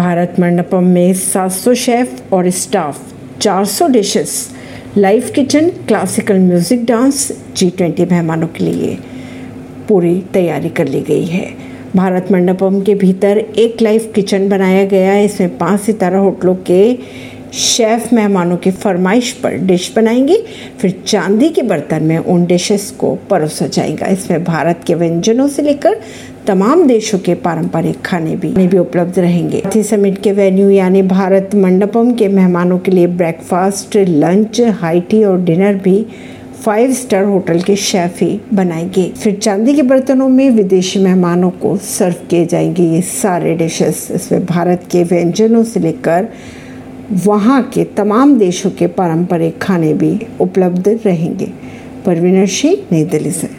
भारत मंडपम में 700 शेफ और staff 400 dishes live kitchen classical music dance G twenty मेहमानों के लिए पूरी तैयारी कर ली गई है। भारत मंडपम के भीतर एक लाइव किचन बनाया गया है। इसमें पाँच सितारा होटलों के शेफ मेहमानों की फरमाइश पर डिश बनाएँगे, फिर चांदी के बर्तन में उन डिशेस को परोसा जाएगा। इसमें भारत के व्यंजनों से लेकर तमाम देशों के पारंपरिक खाने भी भी उपलब्ध रहेंगे। समिट के वेन्यू यानी भारत मंडपम के मेहमानों के लिए ब्रेकफास्ट लंच हाई टी और डिनर भी फाइव स्टार होटल के शेफ ही बनाएँगे। फिर चांदी के बर्तनों में विदेशी मेहमानों को सर्व किए जाएँगे ये सारे डिशेस इसमें भारत के व्यंजनों से लेकर वहाँ के तमाम देशों के पारंपरिक खाने भी उपलब्ध रहेंगे। परवीनर सिंह नई दिल्ली से।